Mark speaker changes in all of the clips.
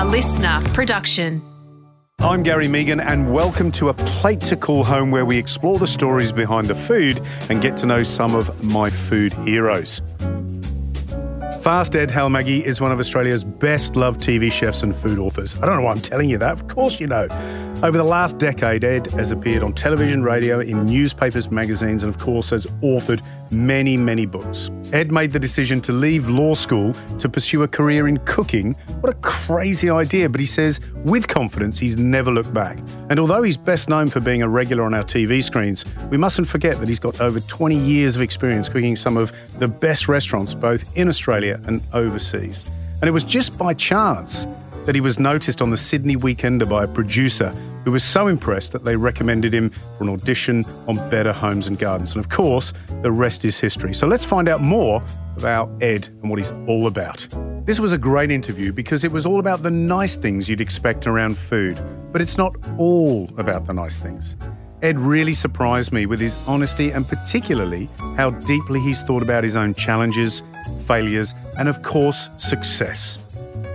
Speaker 1: a listener production.
Speaker 2: I'm Gary Mehigan, and welcome to A Plate to Call Home, where we explore the stories behind the food and get to know some of my food heroes. Fast Ed Halmagyi is one of Australia's best loved TV chefs and food authors. I don't know why I'm telling you that, of course you know. Over the last decade, Ed has appeared on television, radio, in newspapers, magazines, and of course has authored many, many books. Ed made the decision to leave law school to pursue a career in cooking. What a crazy idea, but he says with confidence he's never looked back. And although he's best known for being a regular on our TV screens, we mustn't forget that he's got over 20 years of experience cooking some of the best restaurants both in Australia and overseas. And it was just by chance that he was noticed on the Sydney Weekender by a producer who was so impressed that they recommended him for an audition on Better Homes and Gardens. And of course, the rest is history. So let's find out more about Ed and what he's all about. This was a great interview because it was all about the nice things you'd expect around food, but it's not all about the nice things. Ed really surprised me with his honesty and particularly how deeply he's thought about his own challenges, failures, and of course, success.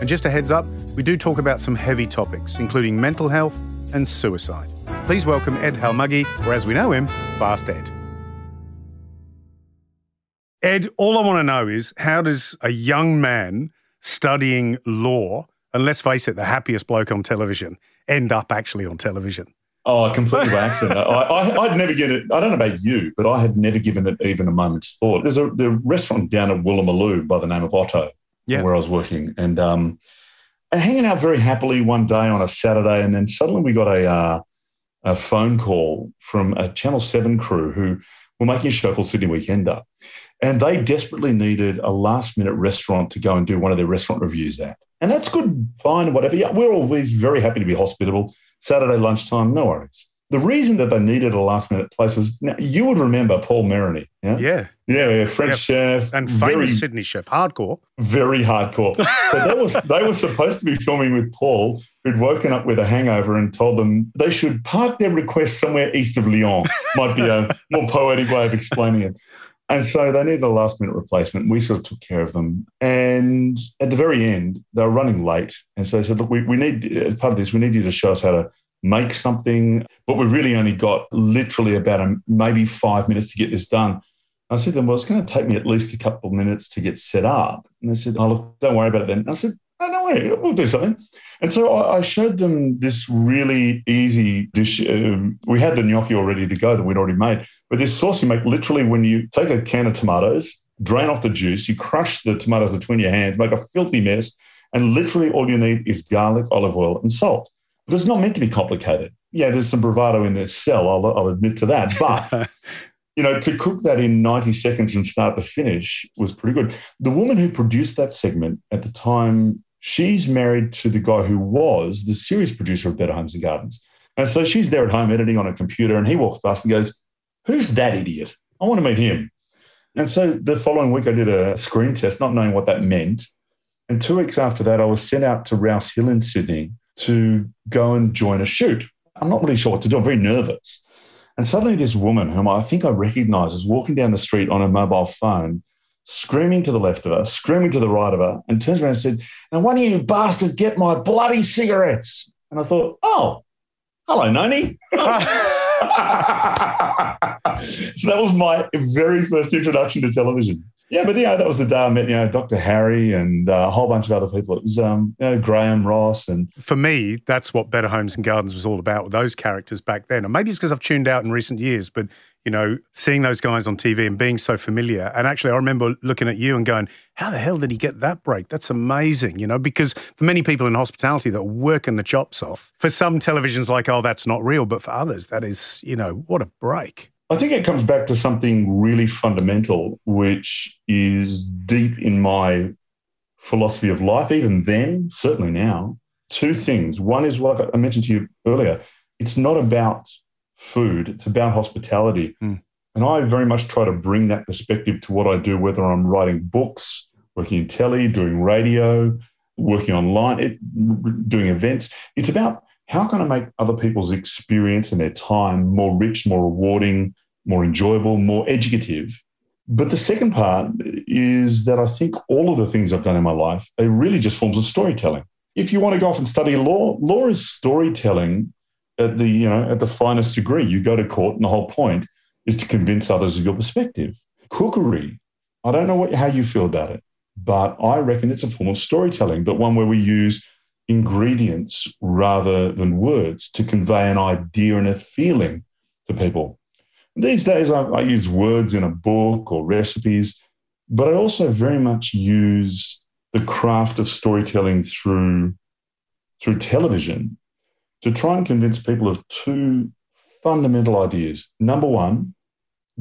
Speaker 2: And just a heads up, we do talk about some heavy topics, including mental health and suicide. Please welcome Ed Halmagyi, or as we know him, Fast Ed. Ed, all I want to know is how does a young man studying law, and let's face it, the happiest bloke on television, end up actually on television?
Speaker 3: Oh, completely by accident. I, would never get it. I don't know about you, but I had never given it even a moment's thought. There's a restaurant down at Woolloomooloo by the name of Otto, yeah. where I was working, and um, hanging out very happily one day on a Saturday, and then suddenly we got a uh, a phone call from a Channel Seven crew who were making a show called Sydney Weekender, and they desperately needed a last minute restaurant to go and do one of their restaurant reviews at. And that's good, fine, whatever. Yeah, we're always very happy to be hospitable. Saturday lunchtime, no worries. The reason that they needed a last minute place was now you would remember Paul Merrony.
Speaker 2: Yeah.
Speaker 3: Yeah. Yeah. French yeah, chef.
Speaker 2: And famous very, Sydney chef. Hardcore.
Speaker 3: Very hardcore. so that was they were supposed to be filming with Paul, who'd woken up with a hangover and told them they should park their request somewhere east of Lyon. Might be a more poetic way of explaining it. And so they needed a last minute replacement. We sort of took care of them. And at the very end, they were running late. And so they said, look, we, we need, as part of this, we need you to show us how to make something. But we really only got literally about a, maybe five minutes to get this done. I said to them, well, it's going to take me at least a couple of minutes to get set up. And they said, oh, look, don't worry about it then. And I said, oh, no way, we'll do something. And so I showed them this really easy dish. Um, we had the gnocchi all ready to go that we'd already made. But this sauce you make literally when you take a can of tomatoes, drain off the juice, you crush the tomatoes between your hands, make a filthy mess, and literally all you need is garlic, olive oil, and salt. It's not meant to be complicated. Yeah, there's some bravado in the cell, I'll, I'll admit to that. But you know, to cook that in 90 seconds from start to finish was pretty good. The woman who produced that segment at the time, she's married to the guy who was the series producer of Better Homes and Gardens. And so she's there at home editing on a computer, and he walks past and goes, Who's that idiot? I want to meet him. And so the following week, I did a screen test, not knowing what that meant. And two weeks after that, I was sent out to Rouse Hill in Sydney to go and join a shoot. I'm not really sure what to do. I'm very nervous. And suddenly, this woman, whom I think I recognize, is walking down the street on a mobile phone, screaming to the left of her, screaming to the right of her, and turns around and said, Now, one of you bastards get my bloody cigarettes. And I thought, Oh, hello, Noni. so that was my very first introduction to television. Yeah, but yeah, that was the day I met, you know, Dr. Harry and uh, a whole bunch of other people. It was, um, you know, Graham Ross. And
Speaker 2: for me, that's what Better Homes and Gardens was all about those characters back then. And maybe it's because I've tuned out in recent years, but, you know, seeing those guys on TV and being so familiar. And actually, I remember looking at you and going, how the hell did he get that break? That's amazing, you know, because for many people in hospitality that are working the chops off, for some televisions, like, oh, that's not real. But for others, that is, you know, what a break.
Speaker 3: I think it comes back to something really fundamental, which is deep in my philosophy of life, even then, certainly now. Two things. One is what I mentioned to you earlier it's not about food, it's about hospitality. Mm. And I very much try to bring that perspective to what I do, whether I'm writing books, working in telly, doing radio, working online, it, doing events. It's about how can I make other people's experience and their time more rich, more rewarding, more enjoyable, more educative? But the second part is that I think all of the things I've done in my life are really just forms of storytelling. if you want to go off and study law, law is storytelling at the you know at the finest degree. You go to court, and the whole point is to convince others of your perspective. Cookery, I don't know what, how you feel about it, but I reckon it's a form of storytelling, but one where we use ingredients rather than words to convey an idea and a feeling to people. These days, I, I use words in a book or recipes, but I also very much use the craft of storytelling through, through television to try and convince people of two fundamental ideas. Number one,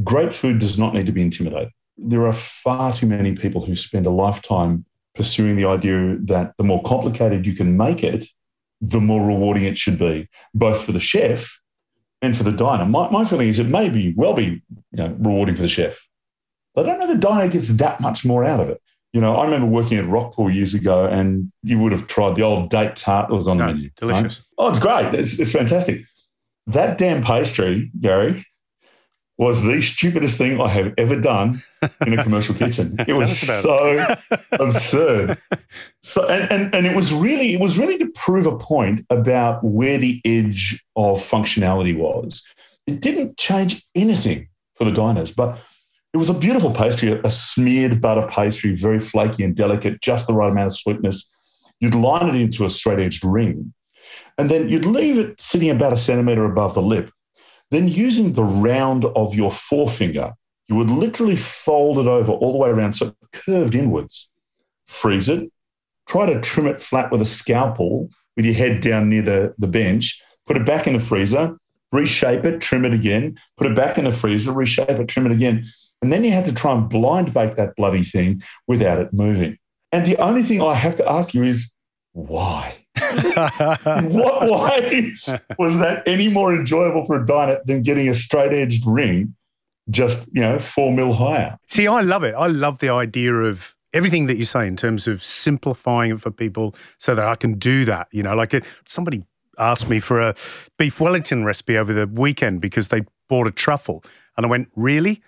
Speaker 3: great food does not need to be intimidating. There are far too many people who spend a lifetime pursuing the idea that the more complicated you can make it, the more rewarding it should be, both for the chef and for the diner. My, my feeling is it may be well be you know, rewarding for the chef. But I don't know the diner gets that much more out of it. You know, I remember working at Rockpool years ago, and you would have tried the old date tart that was on no, the menu.
Speaker 2: Delicious. Right?
Speaker 3: Oh, it's great. It's, it's fantastic. That damn pastry, Gary, was the stupidest thing I have ever done in a commercial kitchen. It was so absurd. So and, and and it was really it was really to prove a point about where the edge of functionality was. It didn't change anything for the diners, but it was a beautiful pastry, a smeared butter pastry, very flaky and delicate, just the right amount of sweetness. You'd line it into a straight edged ring, and then you'd leave it sitting about a centimeter above the lip then, using the round of your forefinger, you would literally fold it over all the way around so it curved inwards. Freeze it, try to trim it flat with a scalpel with your head down near the, the bench, put it back in the freezer, reshape it, trim it again, put it back in the freezer, reshape it, trim it again. And then you had to try and blind bake that bloody thing without it moving. And the only thing I have to ask you is why? what way was that any more enjoyable for a diner than getting a straight edged ring just, you know, four mil higher?
Speaker 2: See, I love it. I love the idea of everything that you say in terms of simplifying it for people so that I can do that. You know, like it, somebody asked me for a beef Wellington recipe over the weekend because they bought a truffle. And I went, really?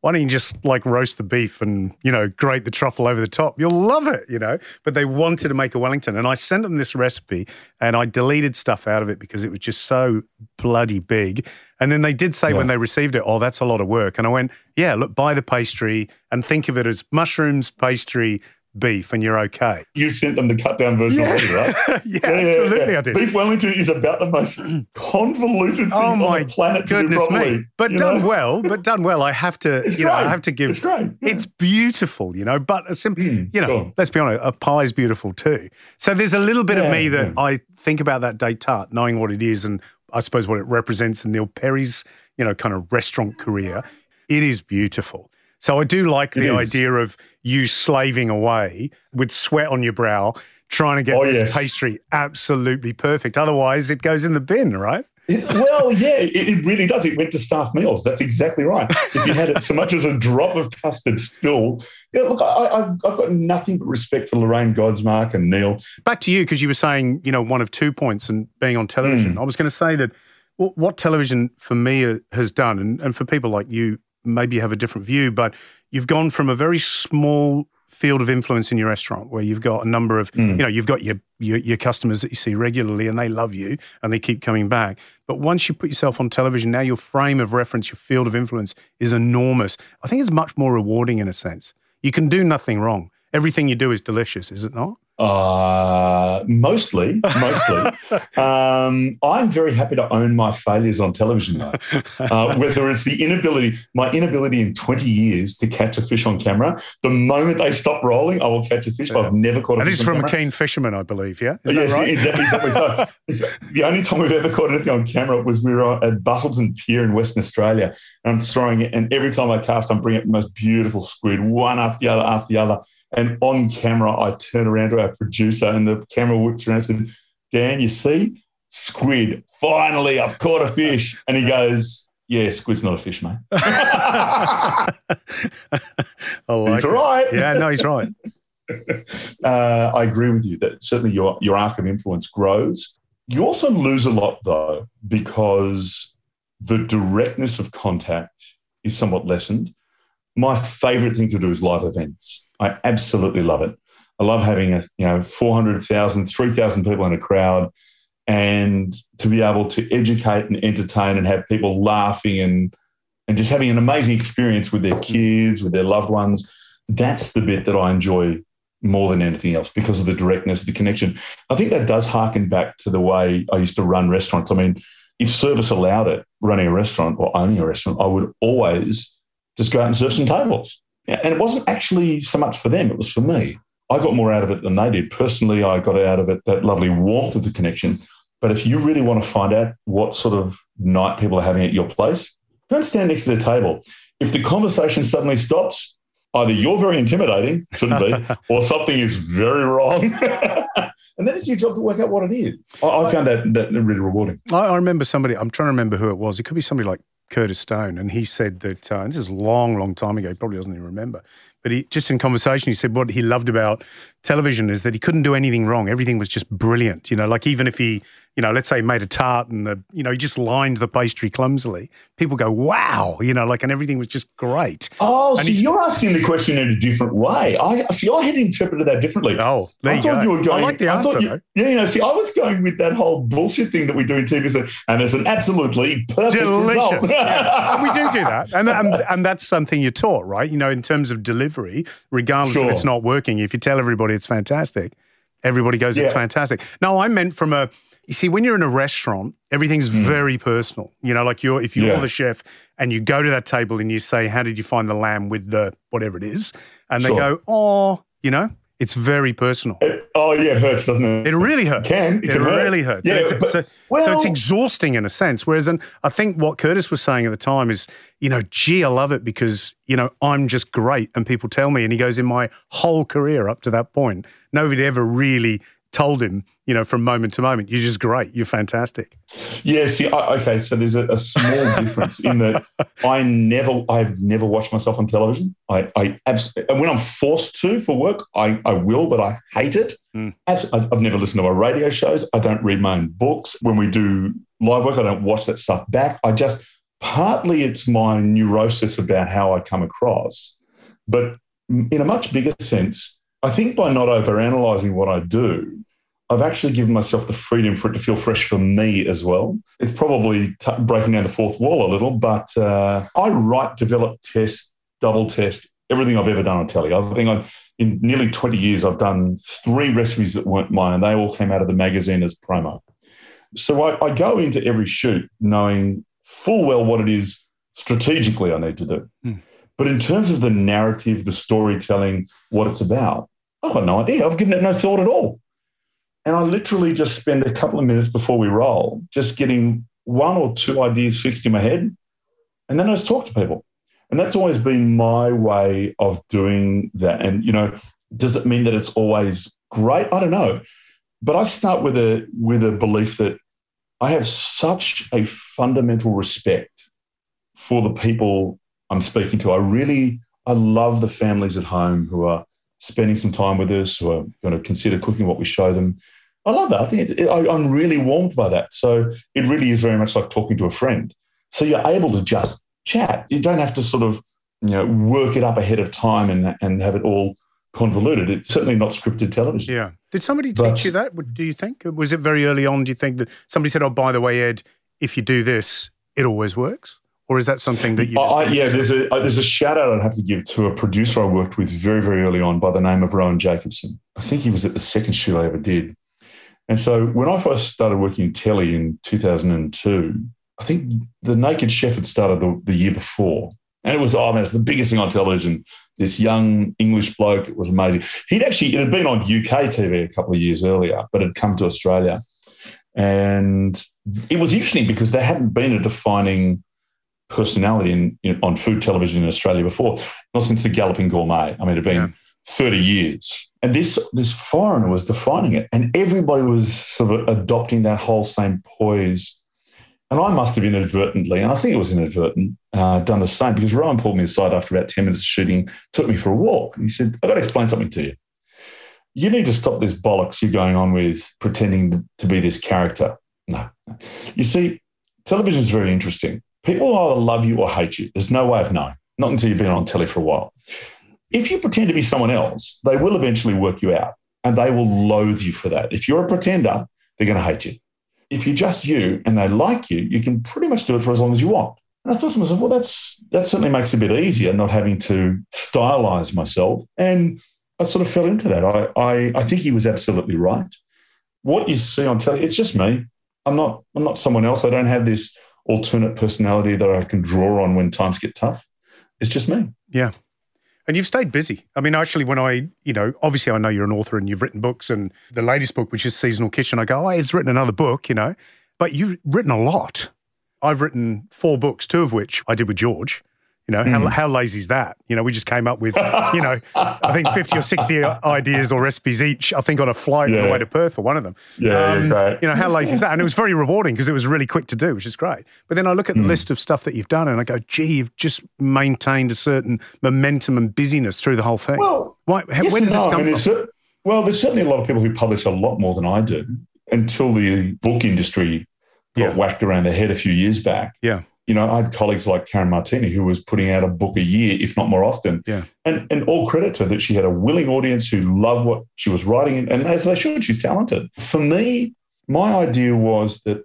Speaker 2: Why don't you just like roast the beef and, you know, grate the truffle over the top? You'll love it, you know. But they wanted to make a Wellington. And I sent them this recipe and I deleted stuff out of it because it was just so bloody big. And then they did say yeah. when they received it, oh, that's a lot of work. And I went, yeah, look, buy the pastry and think of it as mushrooms, pastry, beef and you're okay.
Speaker 3: You sent them the cut down version
Speaker 2: yeah.
Speaker 3: already, right?
Speaker 2: yeah, yeah, absolutely, I did.
Speaker 3: Beef Wellington is about the most convoluted thing oh my on the planet
Speaker 2: goodness
Speaker 3: to do properly.
Speaker 2: Me. But done know? well, but done well. I have to,
Speaker 3: it's
Speaker 2: you
Speaker 3: great.
Speaker 2: know, I have to give.
Speaker 3: It's great.
Speaker 2: Yeah. It's beautiful, you know. But a simple, mm, you know, let's be honest, a pie is beautiful too. So there's a little bit of me that I think about that date tart, knowing what it is, and I suppose what it represents in Neil Perry's, you know, kind of restaurant career. It is beautiful. So I do like the idea of you slaving away with sweat on your brow, trying to get oh, this yes. pastry absolutely perfect. Otherwise, it goes in the bin, right?
Speaker 3: well, yeah, it, it, really does. It went to staff meals. That's exactly right. If you had it so much as a drop of custard spill, yeah, look, I, have got nothing but respect for Lorraine Godsmark and Neil.
Speaker 2: Back to you, because you were saying, you know, one of two points and being on television. Mm. I was going to say that what television for me has done, and, and for people like you maybe you have a different view, but you've gone from a very small field of influence in your restaurant where you've got a number of mm. you know you've got your, your, your customers that you see regularly and they love you and they keep coming back. But once you put yourself on television now your frame of reference your field of influence is enormous. I think it's much more rewarding in a sense. You can do nothing wrong. Everything you do is delicious is it not
Speaker 3: uh, mostly, mostly. um, I'm very happy to own my failures on television, though. Uh, whether it's the inability, my inability in 20 years to catch a fish on camera, the moment they stop rolling, I will catch a fish. Yeah. I've never caught a
Speaker 2: and
Speaker 3: fish.
Speaker 2: this is from
Speaker 3: camera.
Speaker 2: a keen fisherman, I believe. Yeah.
Speaker 3: Is yes, right? exactly, exactly. so the only time we've ever caught anything on camera was we were at Busselton Pier in Western Australia, and I'm throwing it, and every time I cast, I'm bringing up the most beautiful squid, one after the other, after the other and on camera, I turn around to our producer, and the camera whips around and said, Dan, you see, squid. Finally, I've caught a fish. And he goes, Yeah, squid's not a fish, mate.
Speaker 2: I like
Speaker 3: he's it. right.
Speaker 2: Yeah, no, he's right.
Speaker 3: uh, I agree with you that certainly your, your arc of influence grows. You also lose a lot, though, because the directness of contact is somewhat lessened. My favorite thing to do is live events. I absolutely love it. I love having a you know 400,000, 3,000 people in a crowd and to be able to educate and entertain and have people laughing and and just having an amazing experience with their kids, with their loved ones. That's the bit that I enjoy more than anything else because of the directness, the connection. I think that does harken back to the way I used to run restaurants. I mean, if service allowed it, running a restaurant or owning a restaurant, I would always just go out and serve some tables. And it wasn't actually so much for them, it was for me. I got more out of it than they did. Personally, I got out of it that lovely warmth of the connection. But if you really want to find out what sort of night people are having at your place, don't stand next to their table. If the conversation suddenly stops, either you're very intimidating, shouldn't be, or something is very wrong. and then it's your job to work out what it is. I, I found that, that really rewarding.
Speaker 2: I, I, remember somebody, I'm trying to remember who it was. It could be somebody like Curtis Stone. And he said that, uh, this is a long, long time ago, he probably doesn't even remember. But he just in conversation, he said what he loved about television is that he couldn't do anything wrong. Everything was just brilliant. You know, like even if he, you know, let's say made a tart and the, you know, he just lined the pastry clumsily, people go, wow, you know, like, and everything was just great.
Speaker 3: Oh, and so you're asking the question in a different way. I see. I had interpreted that differently.
Speaker 2: Oh, there I you go. You were going, I like the answer. You,
Speaker 3: yeah, you know, see, I was going with that whole bullshit thing that we do in TV, and it's an absolutely perfect
Speaker 2: Delicious.
Speaker 3: result.
Speaker 2: yeah. And we do do that, and, and and that's something you're taught, right? You know, in terms of delivery, regardless sure. if it's not working, if you tell everybody it's fantastic, everybody goes, yeah. it's fantastic. No, I meant from a you see, when you're in a restaurant, everything's mm. very personal. You know, like you're if you're yeah. the chef and you go to that table and you say, "How did you find the lamb with the whatever it is?" and sure. they go, "Oh, you know." It's very personal.
Speaker 3: It, oh yeah, it hurts, doesn't it?
Speaker 2: It really hurts.
Speaker 3: It can. It,
Speaker 2: it
Speaker 3: can
Speaker 2: really hurt. hurts.
Speaker 3: Yeah,
Speaker 2: so,
Speaker 3: but,
Speaker 2: so, well, so, it's exhausting in a sense. Whereas, and I think what Curtis was saying at the time is, you know, gee, I love it because you know I'm just great, and people tell me. And he goes, in my whole career up to that point, nobody ever really told him, you know, from moment to moment, you're just great, you're fantastic.
Speaker 3: Yeah, see, I, okay, so there's a, a small difference in that I never, I've never watched myself on television. I, I absolutely, and when I'm forced to for work, I, I will, but I hate it. Mm. As I've never listened to my radio shows. I don't read my own books. When we do live work, I don't watch that stuff back. I just, partly it's my neurosis about how I come across, but in a much bigger sense, I think by not overanalyzing what I do, I've actually given myself the freedom for it to feel fresh for me as well. It's probably t- breaking down the fourth wall a little, but uh, I write, develop, test, double test everything I've ever done on telly. I think I've, in nearly 20 years, I've done three recipes that weren't mine, and they all came out of the magazine as promo. So I, I go into every shoot knowing full well what it is strategically I need to do. Mm. But in terms of the narrative, the storytelling, what it's about, I've got no idea. I've given it no thought at all. And I literally just spend a couple of minutes before we roll, just getting one or two ideas fixed in my head. And then I just talk to people. And that's always been my way of doing that. And, you know, does it mean that it's always great? I don't know. But I start with a with a belief that I have such a fundamental respect for the people I'm speaking to. I really I love the families at home who are spending some time with us, who are going to consider cooking what we show them. I love that. I think it, I, I'm really warmed by that. So it really is very much like talking to a friend. So you're able to just chat. You don't have to sort of you know work it up ahead of time and and have it all convoluted. It's certainly not scripted television.
Speaker 2: Yeah. Did somebody but, teach you that? Do you think was it very early on? Do you think that somebody said, "Oh, by the way, Ed, if you do this, it always works"? Or is that something that you?
Speaker 3: I, yeah, there's a there's a shout out I'd have to give to a producer I worked with very very early on by the name of Rowan Jacobson. I think he was at the second shoot I ever did, and so when I first started working in telly in 2002, I think the Naked Chef had started the, the year before, and it was oh man, it's the biggest thing on television. This young English bloke, it was amazing. He'd actually it had been on UK TV a couple of years earlier, but had come to Australia, and it was interesting because there hadn't been a defining personality in, in, on food television in Australia before, not since the Galloping Gourmet. I mean, it had been yeah. 30 years. And this, this foreigner was defining it. And everybody was sort of adopting that whole same poise. And I must have inadvertently, and I think it was inadvertent, uh, done the same because Rowan pulled me aside after about 10 minutes of shooting, took me for a walk. And he said, I've got to explain something to you. You need to stop this bollocks you're going on with pretending to be this character. No. You see, television is very interesting people either love you or hate you. There's no way of knowing, not until you've been on telly for a while. if you pretend to be someone else, they will eventually work you out and they will loathe you for that. If you're a pretender, they're going to hate you. If you're just you and they like you, you can pretty much do it for as long as you want. And I thought to myself, well, that's that certainly makes it a bit easier not having to stylize myself. And I sort of fell into that. I, I, I think he was absolutely right. What you see on telly, it's just me. I'm not I'm not someone else. I don't have this alternate personality that I can draw on when times get tough. It's just me.
Speaker 2: Yeah. And you've stayed busy. I mean, actually, when I, you know, obviously I know you're an author and you've written books, and the latest book, which is Seasonal Kitchen, I go, oh, he's written another book, you know, but you've written a lot. I've written four books, two of which I did with George. You know, mm. how, how lazy is that? You know, we just came up with, you know, I think 50 or 60 ideas or recipes each, I think on a flight yeah. on the way to Perth for one of them.
Speaker 3: Yeah, um, yeah
Speaker 2: You know, how lazy is that? And it was very rewarding because it was really quick to do, which is great. But then I look at the mm. list of stuff that you've done and I go, gee, you've just maintained a certain momentum and busyness through the whole thing.
Speaker 3: Well, Why, yes where does no. this come I mean, from? Well, there's certainly a lot of people who publish a lot more than I do until the book industry got yeah. whacked around the head a few years back.
Speaker 2: Yeah
Speaker 3: you know, I had colleagues like Karen Martini who was putting out a book a year, if not more often.
Speaker 2: Yeah.
Speaker 3: And and all credit to her that she had a willing audience who loved what she was writing, and as they should, she's talented. For me, my idea was that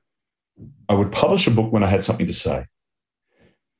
Speaker 3: I would publish a book when I had something to say.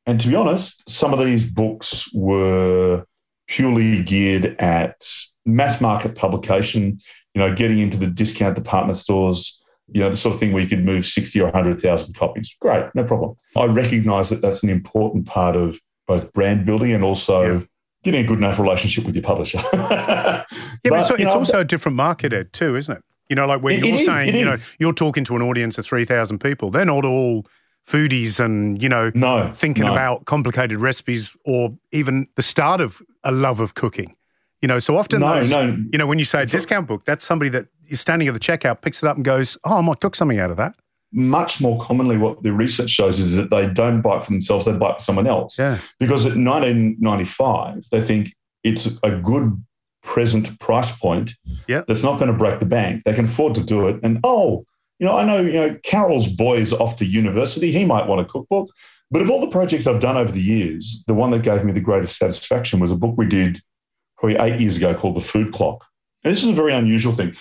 Speaker 3: And to be honest, some of these books were purely geared at mass market publication, you know, getting into the discount department stores you know, the sort of thing where you could move 60 or 100,000 copies. Great, no problem. I recognize that that's an important part of both brand building and also yeah. getting a good enough relationship with your publisher.
Speaker 2: yeah, but, but it's, it's know, also a different market, Ed, too, isn't it? You know, like when you're it saying, you know, you're talking to an audience of 3,000 people, they're not all foodies and, you know,
Speaker 3: no,
Speaker 2: thinking
Speaker 3: no.
Speaker 2: about complicated recipes or even the start of a love of cooking. You know, so often,
Speaker 3: no,
Speaker 2: those,
Speaker 3: no.
Speaker 2: you know, when you say a discount book, that's somebody that is standing at the checkout, picks it up, and goes, "Oh, I might cook something out of that."
Speaker 3: Much more commonly, what the research shows is that they don't buy it for themselves; they buy it for someone else.
Speaker 2: Yeah.
Speaker 3: Because at 1995, they think it's a good present price point.
Speaker 2: Yeah.
Speaker 3: That's not going to break the bank. They can afford to do it. And oh, you know, I know, you know, Carol's boy is off to university. He might want a cookbook. But of all the projects I've done over the years, the one that gave me the greatest satisfaction was a book we did probably eight years ago called The Food Clock. And this is a very unusual thing.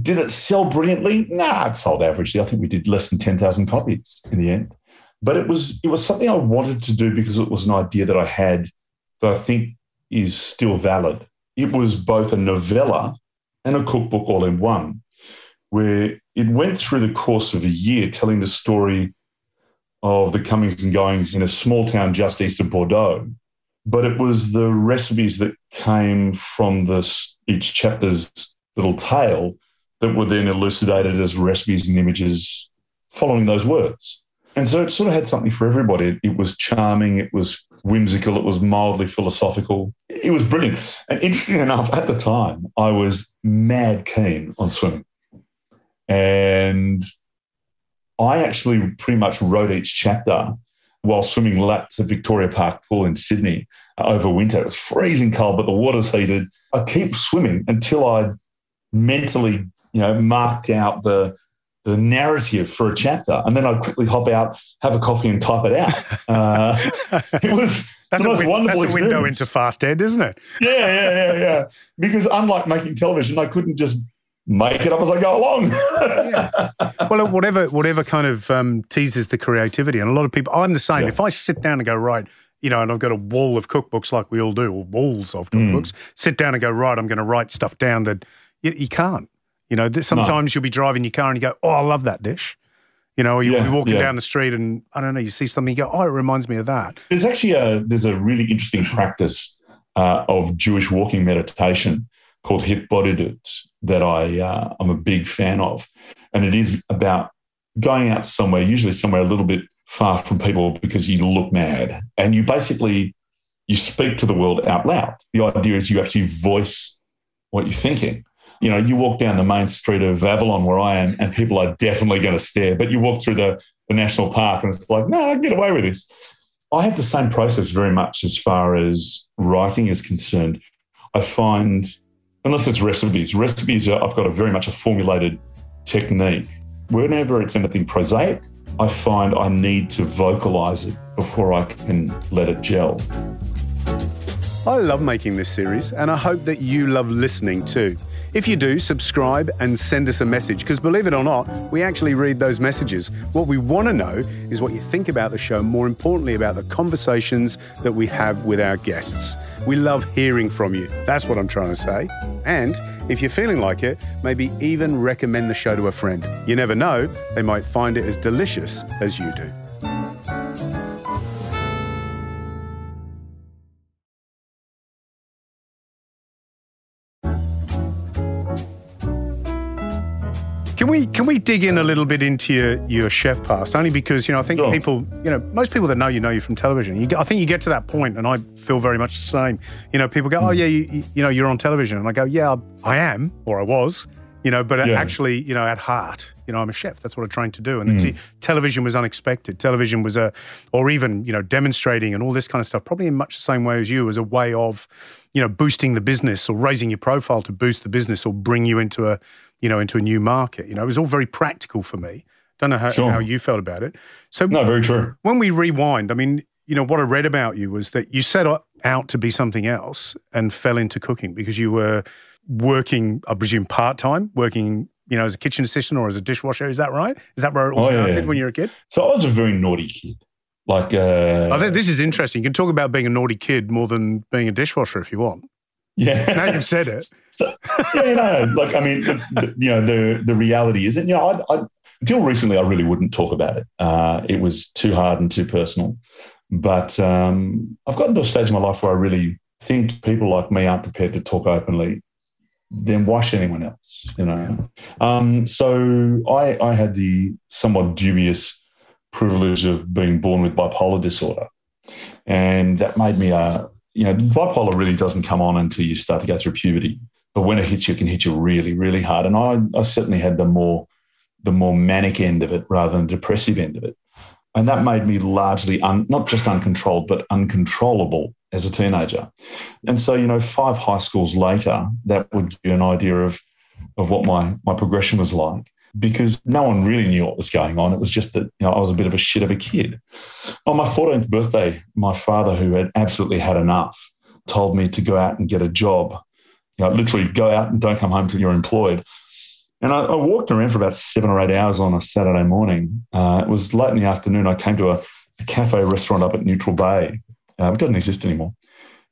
Speaker 3: Did it sell brilliantly? Nah, it sold averagely. I think we did less than 10,000 copies in the end. But it was it was something I wanted to do because it was an idea that I had that I think is still valid. It was both a novella and a cookbook all in one, where it went through the course of a year telling the story of the comings and goings in a small town just east of Bordeaux but it was the recipes that came from this each chapter's little tale that were then elucidated as recipes and images following those words. And so it sort of had something for everybody. It was charming, it was whimsical, it was mildly philosophical. It was brilliant. And interesting enough, at the time, I was mad keen on swimming. And I actually pretty much wrote each chapter while swimming laps at Victoria Park Pool in Sydney over winter. It was freezing cold, but the water's heated. I keep swimming until I mentally, you know, marked out the the narrative for a chapter, and then I'd quickly hop out, have a coffee, and type it out. Uh, it was
Speaker 2: that's
Speaker 3: the most
Speaker 2: win-
Speaker 3: wonderful
Speaker 2: That's a window into fast ed, isn't it?
Speaker 3: Yeah, yeah, yeah, yeah. Because unlike making television, I couldn't just make it up as I go along.
Speaker 2: yeah. Well, whatever, whatever kind of um, teases the creativity, and a lot of people. I'm the same. Yeah. If I sit down and go right, you know, and I've got a wall of cookbooks like we all do, or walls of cookbooks, mm. sit down and go right. I'm going to write stuff down that you, you can't. You know, sometimes no. you'll be driving your car and you go, "Oh, I love that dish." You know, you'll yeah, walking yeah. down the street and I don't know, you see something, you go, "Oh, it reminds me of that."
Speaker 3: There's actually a there's a really interesting practice uh, of Jewish walking meditation called Hitbodedut that I uh, I'm a big fan of, and it is about going out somewhere, usually somewhere a little bit far from people, because you look mad, and you basically you speak to the world out loud. The idea is you actually voice what you're thinking. You know, you walk down the main street of Avalon where I am, and people are definitely going to stare. But you walk through the, the national park, and it's like, no, I get away with this. I have the same process very much as far as writing is concerned. I find unless it's recipes. Recipes, are, I've got a very much a formulated technique. Whenever it's anything prosaic, I find I need to vocalize it before I can let it gel.
Speaker 2: I love making this series, and I hope that you love listening too. If you do, subscribe and send us a message, because believe it or not, we actually read those messages. What we want to know is what you think about the show, more importantly, about the conversations that we have with our guests. We love hearing from you. That's what I'm trying to say. And if you're feeling like it, maybe even recommend the show to a friend. You never know, they might find it as delicious as you do. Can we can we dig in a little bit into your, your chef past? Only because you know I think
Speaker 3: Sure.
Speaker 2: people you know most people that know you know you from television. You I think you get to that point, and I feel very much the same. You know, people go, "Oh hmm. yeah, you, you- know you're on television," and I go, "Yeah, I am, or I was." You know, but
Speaker 3: Yeah.
Speaker 2: actually, you know, at heart, you know, I'm a chef. That's what I'm trying to do. And hmm. the t- television was unexpected. Television was a, or even you know, demonstrating and all this kind of stuff. Probably in much the same way as you, as a way of, you know, boosting the business or raising your profile to boost the business or bring you into a, you know, into a new market. You know, it was all very practical for me. Don't know how,
Speaker 3: Sure.
Speaker 2: how you felt about it. So
Speaker 3: No, very true.
Speaker 2: when we rewind, I mean, you know, what I read about you was that you set out to be something else and fell into cooking because you were working, I presume, part time, working, you know, as a kitchen assistant or as a dishwasher. Is that right? Is that where it all
Speaker 3: Oh,
Speaker 2: started
Speaker 3: yeah.
Speaker 2: when you were a kid?
Speaker 3: So I was a very naughty kid. Like, uh,
Speaker 2: I think this is interesting. You can talk about being a naughty kid more than being a dishwasher if you want.
Speaker 3: Yeah.
Speaker 2: Now you've said it.
Speaker 3: So, yeah, you know, like I mean, the, the, you know, the the reality is, and you know, I, I, until recently, I really wouldn't talk about it. Uh, it was too hard and too personal. But um, I've gotten to a stage in my life where I really think people like me aren't prepared to talk openly. Then why should anyone else? You know. Um, so I, I had the somewhat dubious privilege of being born with bipolar disorder, and that made me a you know, bipolar really doesn't come on until you start to go through puberty. But when it hits you, it can hit you really, really hard. And I, I certainly had the more, the more manic end of it rather than depressive end of it. And that made me largely un, not just uncontrolled, but uncontrollable as a teenager. And so, you know, five high schools later, that would give you an idea of, of what my, my progression was like because no one really knew what was going on. It was just that, you know, I was a bit of a shit of a kid. On my 14th birthday, my father, who had absolutely had enough, told me to go out and get a job. You know, literally go out and don't come home till you're employed. And I, I walked around for about seven or eight hours on a Saturday morning. Uh, it was late in the afternoon. I came to a, a cafe restaurant up at Neutral Bay. Uh, it doesn't exist anymore.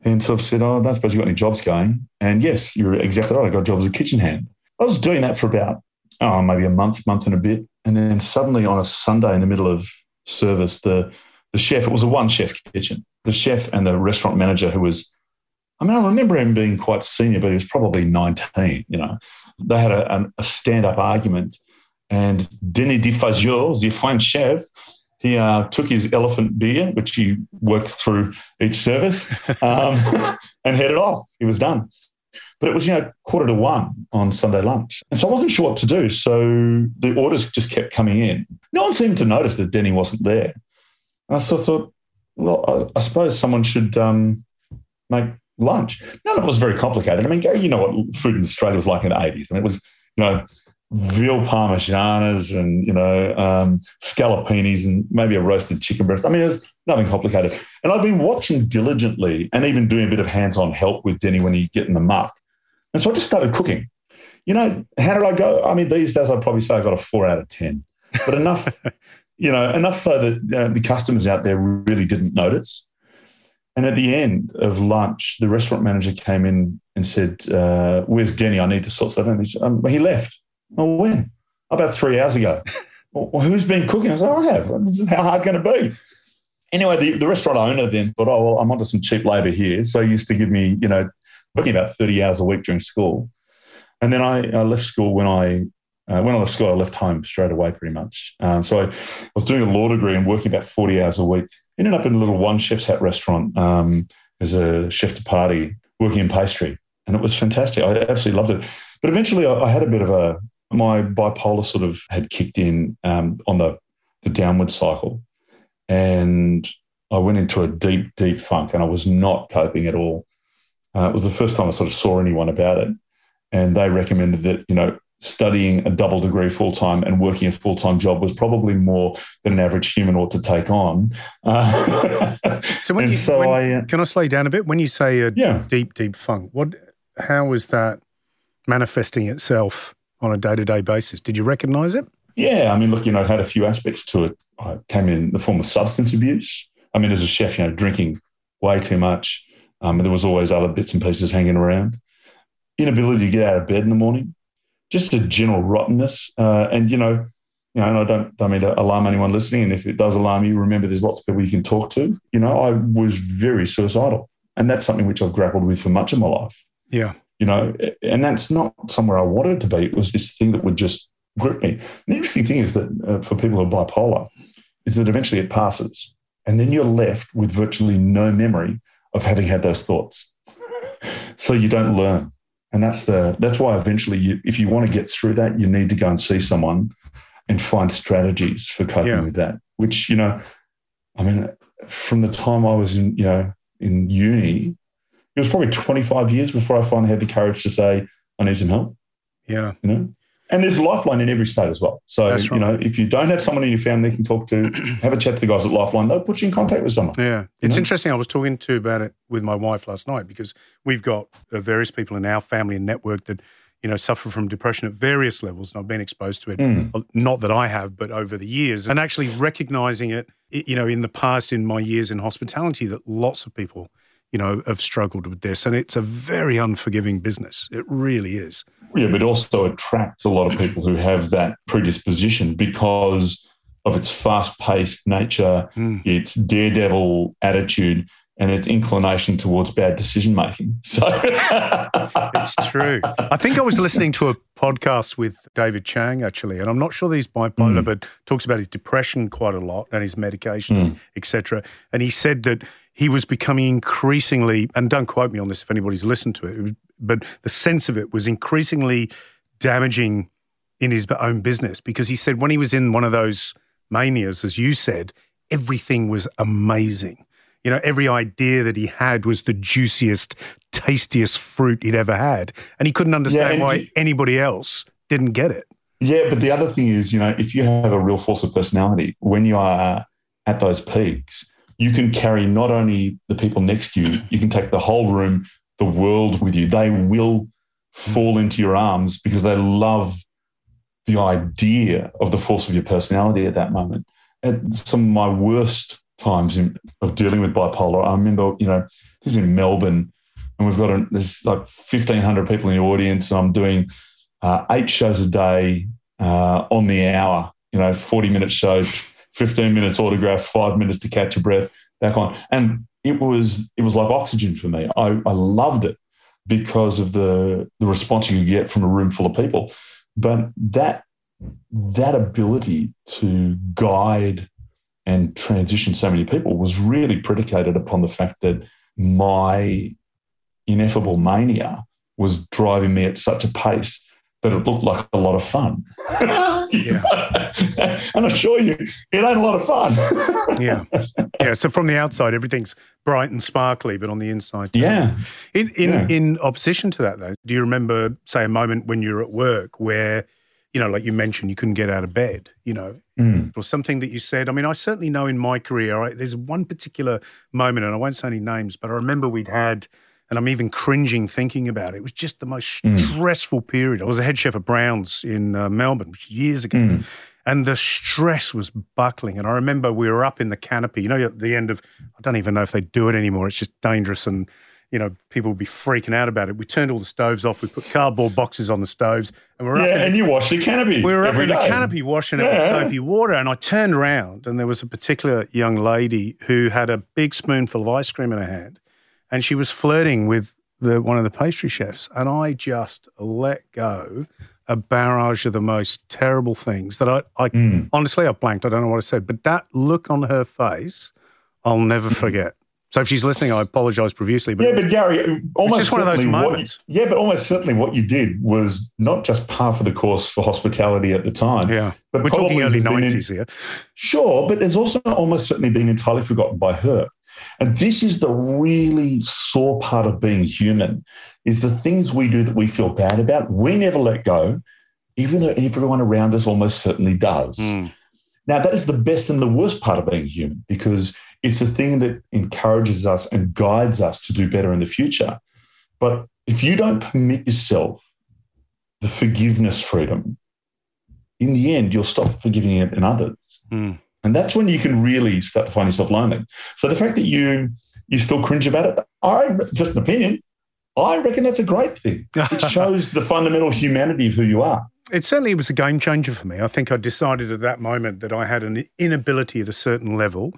Speaker 3: And so I said, Oh, I don't suppose you've got any jobs going. And yes, you're exactly right. I got a job as a kitchen hand. I was doing that for about, oh, maybe a month, month and a bit. And then suddenly on a Sunday in the middle of service, the, the chef, it was a one chef kitchen, the chef and the restaurant manager who was, I mean, I remember him being quite senior, but he was probably 19, you know. They had a, a stand up argument. And Denis Defazio, the French chef, he uh, took his elephant beer, which he worked through each service, um, and headed off. He was done. But it was, you know, quarter to one on Sunday lunch. And so I wasn't sure what to do. So the orders just kept coming in. No one seemed to notice that Denny wasn't there. And I sort of thought, well, I, I suppose someone should um, make lunch. None of it was very complicated. I mean, Gary, you know what food in Australia was like in the 80s. And it was, you know, veal parmesanas and, you know, um, scallopinis and maybe a roasted chicken breast. I mean, it was nothing complicated. And I've been watching diligently and even doing a bit of hands-on help with Denny when he'd get in the muck. And so I just started cooking. You know, how did I go? I mean, these days I'd probably say I got a four out of 10, but enough, you know, enough so that uh, the customers out there really didn't notice. And at the end of lunch, the restaurant manager came in and said, uh, Where's Denny? I need to sort something. He, um, he left. Oh, when? About three hours ago. well, who's been cooking? I said, I have. This is how hard can it be? Anyway, the, the restaurant owner then thought, oh, well, I'm onto some cheap labor here. So he used to give me, you know, working about 30 hours a week during school. And then I, I left school when I, uh, when I left school, I left home straight away pretty much. Um, so I was doing a law degree and working about 40 hours a week. Ended up in a little one chef's hat restaurant um, as a chef de partie working in pastry. And it was fantastic. I absolutely loved it. But eventually I, I had a bit of a, my bipolar sort of had kicked in um, on the, the downward cycle. And I went into a deep, deep funk and I was not coping at all. Uh, it was the first time I sort of saw anyone about it. And they recommended that, you know, studying a double degree full time and working a full time job was probably more than an average human ought to take on. Uh,
Speaker 2: so when you, so when, I, uh, can I slow you down a bit? When you say a yeah. deep, deep funk, what, how is that manifesting itself on a day to day basis? Did you recognize it?
Speaker 3: Yeah, I mean, look, you know, it had a few aspects to it. I came in the form of substance abuse. I mean, as a chef, you know, drinking way too much. Um, there was always other bits and pieces hanging around. Inability to get out of bed in the morning, just a general rottenness. Uh, and you know, you know, and I don't, don't mean to alarm anyone listening. And if it does alarm you, remember there's lots of people you can talk to. You know, I was very suicidal, and that's something which I've grappled with for much of my life.
Speaker 2: Yeah,
Speaker 3: you know, and that's not somewhere I wanted to be. It was this thing that would just grip me. The interesting thing is that uh, for people who are bipolar, is that eventually it passes, and then you're left with virtually no memory of having had those thoughts. so you don't learn. And that's the that's why eventually you, if you want to get through that, you need to go and see someone and find strategies for coping yeah. with that. Which, you know, I mean, from the time I was in, you know, in uni, it was probably 25 years before I finally had the courage to say, I need some help.
Speaker 2: Yeah.
Speaker 3: You know? And there's a lifeline in every state as well. So, right. you know, if you don't have someone in your family you can talk to, have a chat to the guys at Lifeline. They'll put you in contact with someone.
Speaker 2: Yeah. It's know? interesting. I was talking to about it with my wife last night because we've got uh, various people in our family and network that, you know, suffer from depression at various levels. And I've been exposed to it, mm. not that I have, but over the years. And actually recognizing it, you know, in the past, in my years in hospitality, that lots of people, you know, have struggled with this. And it's a very unforgiving business. It really is.
Speaker 3: Yeah, but also attracts a lot of people who have that predisposition because of its fast paced nature, mm. its daredevil attitude, and its inclination towards bad decision making. So
Speaker 2: it's true. I think I was listening to a podcast with David Chang actually, and I'm not sure that he's bipolar, mm. but talks about his depression quite a lot and his medication, mm. etc. And he said that he was becoming increasingly, and don't quote me on this if anybody's listened to it, but the sense of it was increasingly damaging in his own business because he said when he was in one of those manias, as you said, everything was amazing. You know, every idea that he had was the juiciest, tastiest fruit he'd ever had. And he couldn't understand yeah, why you, anybody else didn't get it.
Speaker 3: Yeah, but the other thing is, you know, if you have a real force of personality, when you are at those peaks, you can carry not only the people next to you, you can take the whole room, the world with you. They will fall into your arms because they love the idea of the force of your personality at that moment. At some of my worst times in, of dealing with bipolar, I remember, you know, this is in Melbourne, and we've got a, there's like 1,500 people in the audience, and I'm doing uh, eight shows a day uh, on the hour, you know, 40 minute show, 15 minutes autograph, five minutes to catch your breath, back on. And it was it was like oxygen for me. I, I loved it because of the the response you could get from a room full of people. But that that ability to guide and transition so many people was really predicated upon the fact that my ineffable mania was driving me at such a pace that it looked like a lot of fun. and I assure you, it ain't a lot of fun.
Speaker 2: yeah. Yeah. So from the outside, everything's bright and sparkly, but on the inside.
Speaker 3: Yeah.
Speaker 2: In in, yeah. in opposition to that though, do you remember, say, a moment when you're at work where, you know, like you mentioned, you couldn't get out of bed, you know, mm. or something that you said. I mean, I certainly know in my career, I, there's one particular moment, and I won't say any names, but I remember we'd had and I'm even cringing thinking about it. It was just the most mm. stressful period. I was a head chef at Browns in uh, Melbourne years ago. Mm. And the stress was buckling. And I remember we were up in the canopy, you know, at the end of, I don't even know if they do it anymore. It's just dangerous and, you know, people would be freaking out about it. We turned all the stoves off. We put cardboard boxes on the stoves.
Speaker 3: And we are yeah, and you wash the canopy.
Speaker 2: We were up in day. the canopy washing yeah. it with soapy water. And I turned around and there was a particular young lady who had a big spoonful of ice cream in her hand and she was flirting with the one of the pastry chefs, and I just let go a barrage of the most terrible things that I, I mm. honestly I blanked. I don't know what I said, but that look on her face, I'll never forget. So if she's listening, I apologise profusely. But
Speaker 3: yeah, but Gary, almost
Speaker 2: just one of those moments.
Speaker 3: You, yeah, but almost certainly what you did was not just par for the course for hospitality at the time.
Speaker 2: Yeah, but we're talking early nineties here.
Speaker 3: Sure, but there's also almost certainly been entirely forgotten by her. And this is the really sore part of being human is the things we do that we feel bad about. We never let go. even though everyone around us almost certainly does.
Speaker 2: Mm.
Speaker 3: Now, that is the best and the worst part of being human because it's the thing that encourages us and guides us to do better in the future. But if you don't permit yourself the forgiveness freedom, in the end, you'll stop forgiving it in others.
Speaker 2: Mm.
Speaker 3: And that's when you can really start to find yourself lonely. So the fact that you you still cringe about it, I just an opinion. I reckon that's a great thing. It shows the fundamental humanity of who you are.
Speaker 2: It certainly was a game changer for me. I think I decided at that moment that I had an inability at a certain level,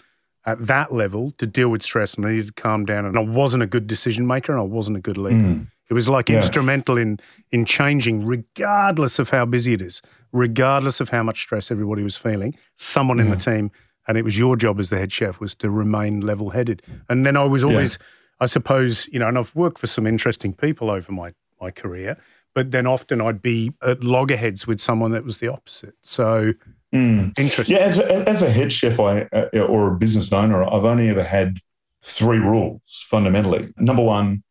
Speaker 2: at that level, to deal with stress and I needed to calm down. And I wasn't a good decision maker and I wasn't a good leader. Mm. It was like yeah. instrumental in in changing, regardless of how busy it is, regardless of how much stress everybody was feeling. Someone yeah. in the team, and it was your job as the head chef, was to remain level headed. And then I was always, yeah. I suppose, you know, and I've worked for some interesting people over my my career but then often I'd be at loggerheads with someone that was the opposite. So mm. interesting.
Speaker 3: Yeah, as a, as a head chef I, uh, or a business owner, I've only ever had three rules fundamentally. Number one,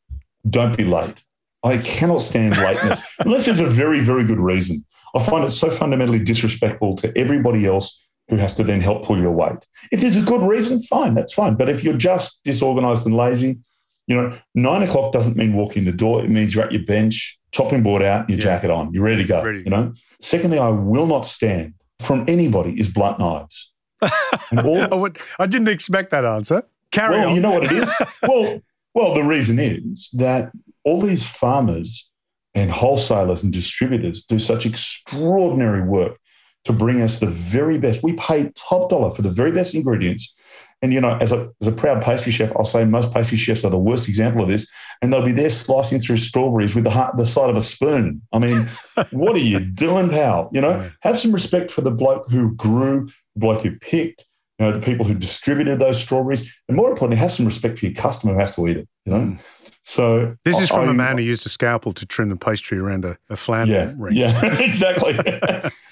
Speaker 3: don't be late. I cannot stand lateness unless there's a very, very good reason. I find it so fundamentally disrespectful to everybody else who has to then help pull your weight. If there's a good reason, fine, that's fine. But if you're just disorganized and lazy, you know, nine o'clock doesn't mean walking the door. It means you're at your bench, chopping board out, your yeah. jacket on, you're ready to go. Ready. You know. Secondly, I will not stand from anybody is blunt knives.
Speaker 2: all, I, would, I, didn't expect that answer. Carry
Speaker 3: well,
Speaker 2: on.
Speaker 3: You know what it is? well, well, the reason is that all these farmers and wholesalers and distributors do such extraordinary work to bring us the very best. We pay top dollar for the very best ingredients and you know, as a, as a proud pastry chef, I'll say most pastry chefs are the worst example of this. And they'll be there slicing through strawberries with the, heart, the side of a spoon. I mean, what are you doing, pal? You know, have some respect for the bloke who grew, the bloke who picked, you know, the people who distributed those strawberries, and more importantly, have some respect for your customer who has to eat it. You know. Mm. So
Speaker 2: this is from I, a man who used a scalpel to trim the pastry around a, a flan
Speaker 3: yeah,
Speaker 2: ring.
Speaker 3: Yeah, exactly.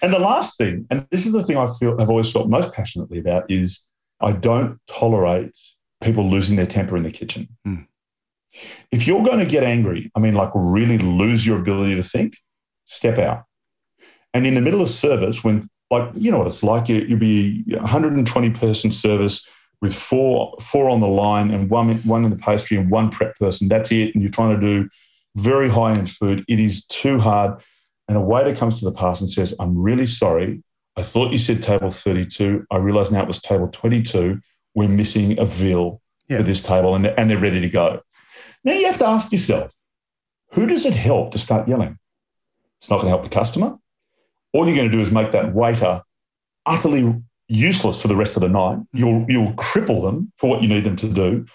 Speaker 3: and the last thing, and this is the thing I feel I've always felt most passionately about, is I don't tolerate people losing their temper in the kitchen. Mm. If you're going to get angry, I mean, like really lose your ability to think, step out. And in the middle of service, when like you know what it's like, you, you'll be 120 person service with four four on the line and one one in the pastry and one prep person. That's it. And you're trying to do very high end food. It is too hard. And a waiter comes to the pass and says, "I'm really sorry. I thought you said table 32. I realise now it was table 22. We're missing a veal yeah. for this table and, and they're ready to go. Now you have to ask yourself, who does it help to start yelling? It's not going to help the customer. All you're going to do is make that waiter utterly useless for the rest of the night. Mm. You'll, you'll cripple them for what you need them to do.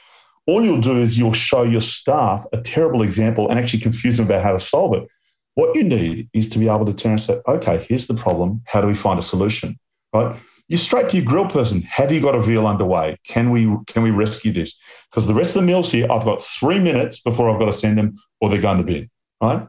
Speaker 3: All you'll do is you'll show your staff a terrible example and actually confuse them about how to solve it. What you need is to be able to turn and say, okay, here's the problem. How do we find a solution? Right? You're straight to your grill person. Have you got a veal underway? Can we can we rescue this? Because the rest of the meals here, I've got three minutes before I've got to send them, or they're going to the bin. Right?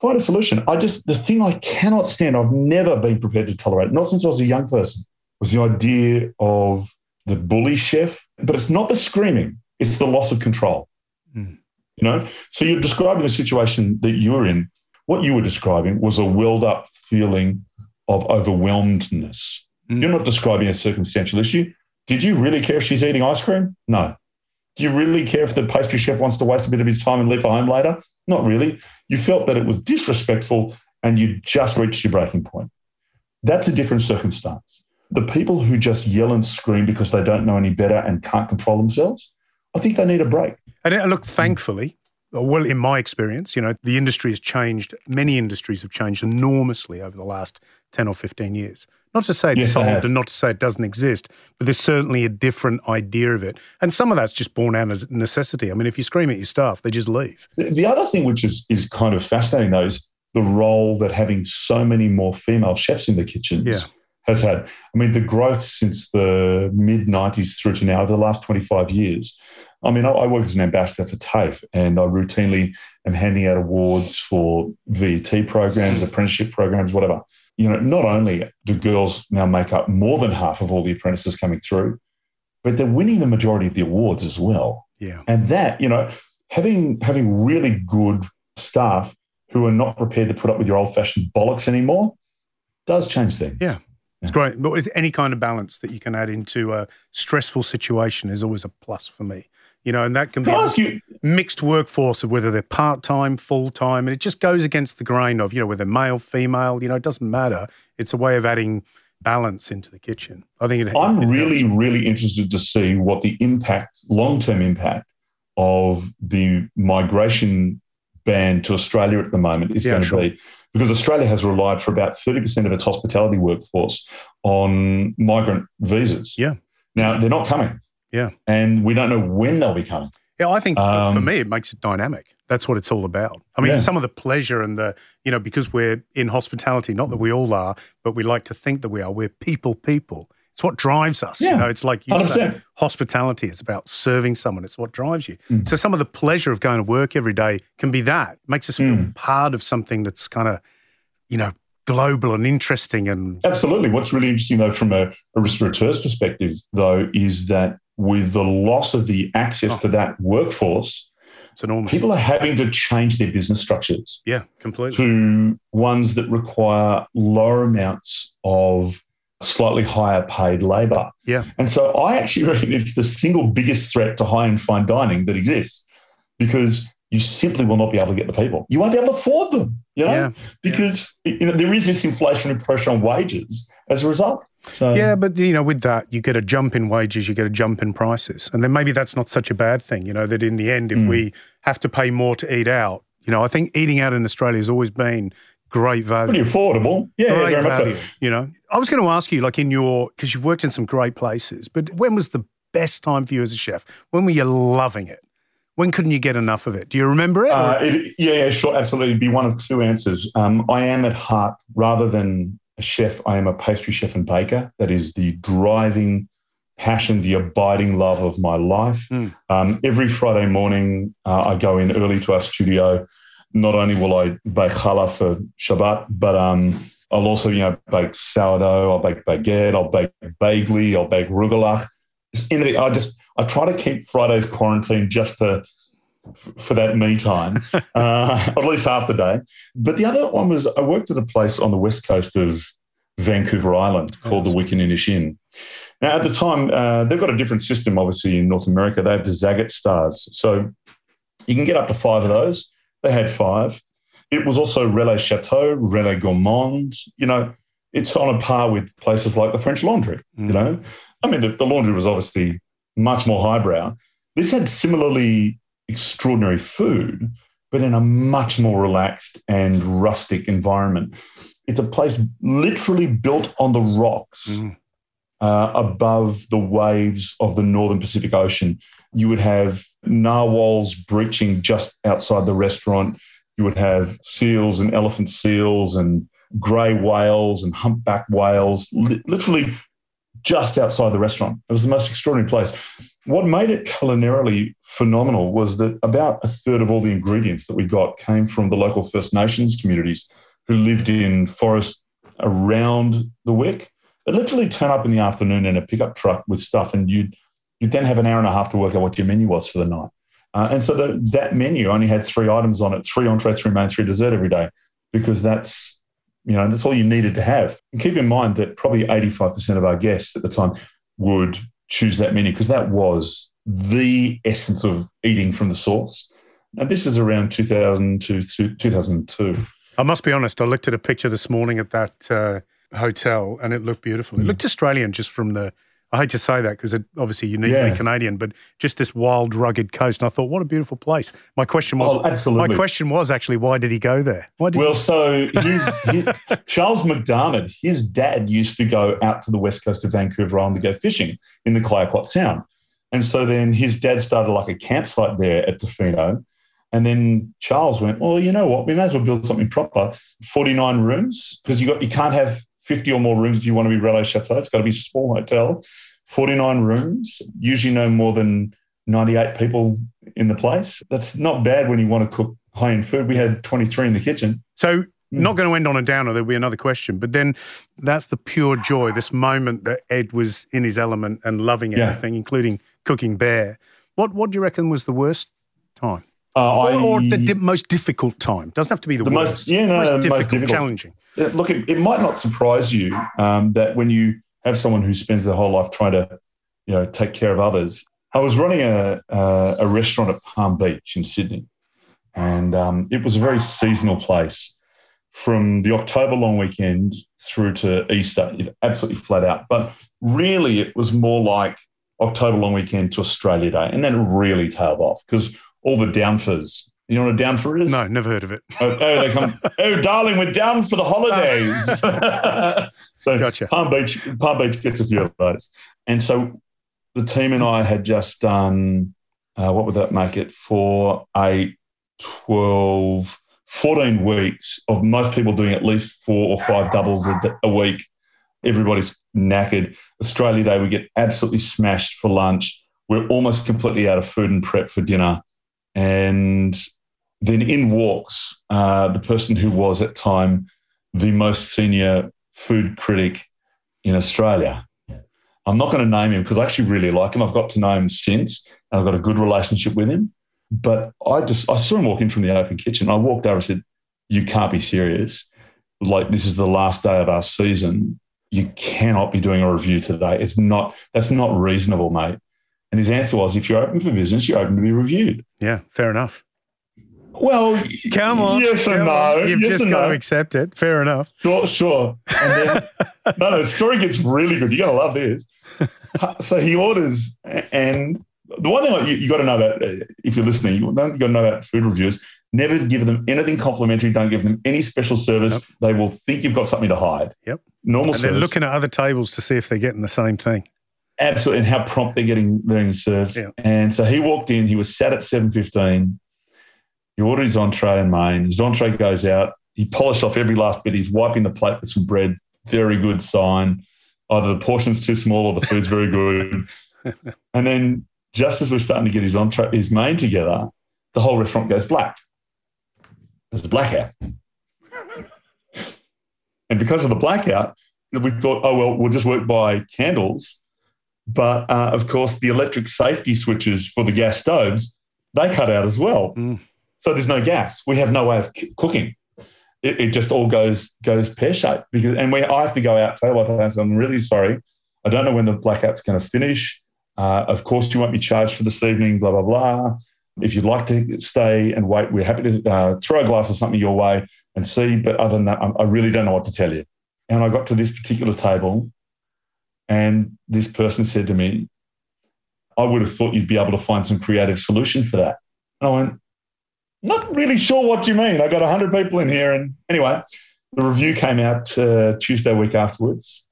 Speaker 3: Find a solution. I just the thing I cannot stand. I've never been prepared to tolerate, not since I was a young person, was the idea of the bully chef. But it's not the screaming; it's the loss of control. Mm. You know. So you're describing the situation that you're in what you were describing was a welled up feeling of overwhelmedness. Mm. You're not describing a circumstantial issue. Did you really care if she's eating ice cream? No. Do you really care if the pastry chef wants to waste a bit of his time and leave for home later? Not really. You felt that it was disrespectful and you just reached your breaking point. That's a different circumstance. The people who just yell and scream because they don't know any better and can't control themselves, I think they need a break.
Speaker 2: And uh, look, thankfully, well, in my experience, you know, the industry has changed. Many industries have changed enormously over the last 10 or 15 years. Not to say it's yes, solved and not to say it doesn't exist, but there's certainly a different idea of it. And some of that's just born out of necessity. I mean, if you scream at your staff, they just leave.
Speaker 3: The other thing which is, is kind of fascinating, though, is the role that having so many more female chefs in the kitchens yeah. Has had. I mean, the growth since the mid 90s through to now, over the last 25 years, I mean, I, I work as an ambassador for TAFE and I routinely am handing out awards for VET programs, apprenticeship programs, whatever. You know, not only do girls now make up more than half of all the apprentices coming through, but they're winning the majority of the awards as well.
Speaker 2: Yeah.
Speaker 3: And that, you know, having having really good staff who are not prepared to put up with your old fashioned bollocks anymore does change things.
Speaker 2: Yeah. It's great. But with any kind of balance that you can add into a stressful situation is always a plus for me. You know, and that can be
Speaker 3: Can you,
Speaker 2: mixed workforce of whether they're part time, full time, and it just goes against the grain of, you know, whether male, female, you know, it doesn't matter. It's a way of adding balance into the kitchen. I think it
Speaker 3: I'm
Speaker 2: it
Speaker 3: really, really interested to see what the impact, long term impact of the migration ban to Australia at the moment is
Speaker 2: Yeah,
Speaker 3: going to
Speaker 2: sure.
Speaker 3: be. Because Australia has relied for about 30% of its hospitality workforce on migrant visas.
Speaker 2: Yeah.
Speaker 3: Now, they're not coming.
Speaker 2: Yeah.
Speaker 3: And we don't know when they'll be coming.
Speaker 2: Yeah, I think for, for
Speaker 3: Um,
Speaker 2: me, it makes it dynamic. That's what it's all about. I mean,
Speaker 3: Yeah.
Speaker 2: some of the pleasure and the, you know, because we're in hospitality, not that we all are, but we like to think that we are. We're people, people. It's what drives us. You
Speaker 3: Yeah,
Speaker 2: know, it's like you say,
Speaker 3: 100%.
Speaker 2: hospitality is about serving someone. It's what drives you.
Speaker 3: Mm.
Speaker 2: So some of the pleasure of going to work every day can be that. It makes us feel
Speaker 3: Mm.
Speaker 2: part of something that's kind of, you know, global and interesting and
Speaker 3: Absolutely. What's really interesting, though, from a, a restaurateur's perspective, though, is that with the loss of the access
Speaker 2: Oh.
Speaker 3: to that workforce, people are having to change their business structures
Speaker 2: yeah, completely.
Speaker 3: to ones that require lower amounts of slightly higher paid labor.
Speaker 2: Yeah.
Speaker 3: And so I actually reckon it's the single biggest threat to high end fine dining that exists because you simply will not be able to get the people. You won't be able to afford them, you know,
Speaker 2: Yeah.
Speaker 3: because you know, there is this inflationary pressure on wages as a result. So,
Speaker 2: Yeah, but you know, with that, you get a jump in wages, you get a jump in prices, and then maybe that's not such a bad thing. You know, that in the end, if
Speaker 3: Mm.
Speaker 2: we have to pay more to eat out, you know, I think eating out in Australia has always been great value.
Speaker 3: pretty affordable. Yeah, yeah,
Speaker 2: Great
Speaker 3: very much so.
Speaker 2: value, you know. I was going to ask you, like in your, because you've worked in some great places, but when was the best time for you as a chef? When were you loving it? When couldn't you get enough of it? Do you remember it?
Speaker 3: Uh, it, yeah, yeah, sure, absolutely. It'd be one of two answers. Um, I am at heart, rather than a chef, I am a pastry chef and baker. That is the driving passion, the abiding love of my life.
Speaker 2: Mm.
Speaker 3: Um, every Friday morning, uh, I go in early to our studio. Not only will I bake challah for Shabbat, but um, I'll also, you know, bake sourdough. I'll bake baguette. I'll bake bagel. I'll bake rugelach. Anything. I just I try to keep Friday's quarantine just to for that me time, uh, at least half the day. But the other one was I worked at a place on the west coast of Vancouver Island called the Wickaninnish Inn. Now, at the time, uh, they've got a different system, obviously, in North America. They have the Zagat stars. So you can get up to five of those. They had five. It was also Relais Chateau, Relais Gourmand. You know, it's on a par with places like the French Laundry. You
Speaker 2: Mm.
Speaker 3: know, I mean, the, the laundry was obviously much more highbrow. This had similarly extraordinary food, but in a much more relaxed and rustic environment. It's a place literally built on the rocks
Speaker 2: Mm.
Speaker 3: uh, above the waves of the northern Pacific Ocean. You would have narwhals breaching just outside the restaurant. You would have seals and elephant seals and grey whales and humpback whales, li- literally just outside the restaurant. It was the most extraordinary place. What made it culinarily phenomenal was that about a third of all the ingredients that we got came from the local First Nations communities who lived in forests around the Wick. They'd literally turn up in the afternoon in a pickup truck with stuff, and you'd you'd then have an hour and a half to work out what your menu was for the night. Uh, and so the, that menu only had three items on it: three entree, three main, three dessert every day, because that's you know that's all you needed to have. And keep in mind that probably eighty-five percent of our guests at the time would choose that menu because that was the essence of eating from the source. And this is around 2000 to 2002.
Speaker 2: I must be honest. I looked at a picture this morning at that uh, hotel, and it looked beautiful.
Speaker 3: Mm.
Speaker 2: It looked Australian just from the. I hate to say that because obviously uniquely
Speaker 3: Yeah.
Speaker 2: Canadian, but just this wild, rugged coast. And I thought, what a beautiful place. My question was,
Speaker 3: Oh, absolutely.
Speaker 2: my question was actually, why did he go there? Why did
Speaker 3: Well, so his, his, Charles McDiarmid, his dad used to go out to the west coast of Vancouver Island to go fishing in the Clayoquot Sound. And so then his dad started like a campsite there at Tofino. And then Charles went, well, you know what? We may as well build something proper. 49 rooms, because you got you can't have 50 or more rooms if you want to be Relais Chateau. It's got to be a small hotel. 49 rooms, usually no more than 98 people in the place. That's not bad when you want to cook high end food. We had 23 in the kitchen.
Speaker 2: So, mm. not going to end on a downer. There'll be another question, but then that's the pure joy. This moment that Ed was in his element and loving
Speaker 3: Yeah.
Speaker 2: everything, including cooking bear. What What do you reckon was the worst time?
Speaker 3: Uh,
Speaker 2: or, or the di- most difficult time. Doesn't have to be the,
Speaker 3: The most- yeah, no,
Speaker 2: most
Speaker 3: no, the most
Speaker 2: difficult,
Speaker 3: difficult.
Speaker 2: challenging.
Speaker 3: Look, it, it might not surprise you um, that when you have someone who spends their whole life trying to, you know, take care of others. I was running a a, a restaurant at Palm Beach in Sydney, and um, it was a very seasonal place. From the October long weekend through to Easter, it absolutely flat out. But really, it was more like October long weekend to Australia Day, and then it really tailed off because all the downfors. You know what a downfor is?
Speaker 2: No, never heard of it.
Speaker 3: Oh, oh, they come. Oh, darling, we're down for the holidays. so
Speaker 2: Gotcha.
Speaker 3: Palm Beach, Palm Beach gets a few of those, and so the team and I had just done. Uh, what would that make it Four, Eight, 12, 14 weeks of most people doing at least four or five doubles a week. Everybody's knackered. Australia Day, we get absolutely smashed for lunch. We're almost completely out of food and prep for dinner. And then in walks uh, the person who was at time the most senior food critic in Australia. I'm not going to name him because I actually really like him. I've got to know him since, and I've got a good relationship with him. But I just I saw him walk in from the open kitchen. I walked over and said, "You can't be serious. Like this is the last day of our season. You cannot be doing a review today. It's not. That's not reasonable, mate." And his answer was, "If you're open for business, you're open to be reviewed."
Speaker 2: Yeah, fair enough.
Speaker 3: Well,
Speaker 2: Come on.
Speaker 3: Yes and
Speaker 2: come
Speaker 3: no.
Speaker 2: on. You've
Speaker 3: yes
Speaker 2: just got
Speaker 3: no.
Speaker 2: to accept it. Fair enough.
Speaker 3: Sure, sure. And then, no, no, the story gets really good. You're going to love this. So he orders, and the one thing you, you got to know about, uh, if you're listening, you got to know about food reviewers, never give them anything complimentary. Don't give them any special service.
Speaker 2: Yep.
Speaker 3: They will think you've got something to hide.
Speaker 2: Yep.
Speaker 3: Normal
Speaker 2: And they're looking at other tables to see if they're getting the same thing.
Speaker 3: Absolutely, and how prompt they're getting they're getting served.
Speaker 2: Yeah.
Speaker 3: And so he walked in. He was sat at seven fifteen. He ordered his entree and main. His entree goes out. He polished off every last bit. He's wiping the plate with some bread. Very good sign. Either the portion's too small or the food's very good. and then, just as we're starting to get his entree, his main together, the whole restaurant goes black. There's a blackout. and because of the blackout, we thought, oh well, we'll just work by candles. But uh, of course, the electric safety switches for the gas stoves they cut out as well.
Speaker 2: Mm.
Speaker 3: So there's no gas. We have no way of c- cooking. It, it just all goes goes pear shaped because, and we I have to go out table. I'm really sorry. I don't know when the blackout's going to finish. Uh, of course, you won't be charged for this evening. Blah blah blah. If you'd like to stay and wait, we're happy to uh, throw a glass of something your way and see. But other than that, I, I really don't know what to tell you. And I got to this particular table, and this person said to me, I would have thought you'd be able to find some creative solution for that. And I went, not really sure what you mean. I got 100 people in here. And anyway, the review came out uh, Tuesday week afterwards.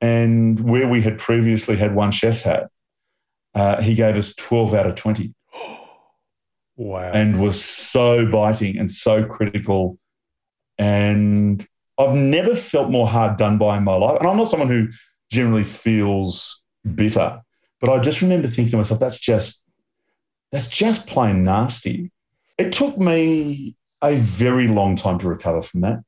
Speaker 3: And where we had previously had one chef's hat, uh, he gave us 12 out of 20
Speaker 2: Wow.
Speaker 3: and was so biting and so critical. And I've never felt more hard done by in my life. And I'm not someone who generally feels bitter, but I just remember thinking to myself, that's just that's just plain nasty. It took me a very long time to recover from that.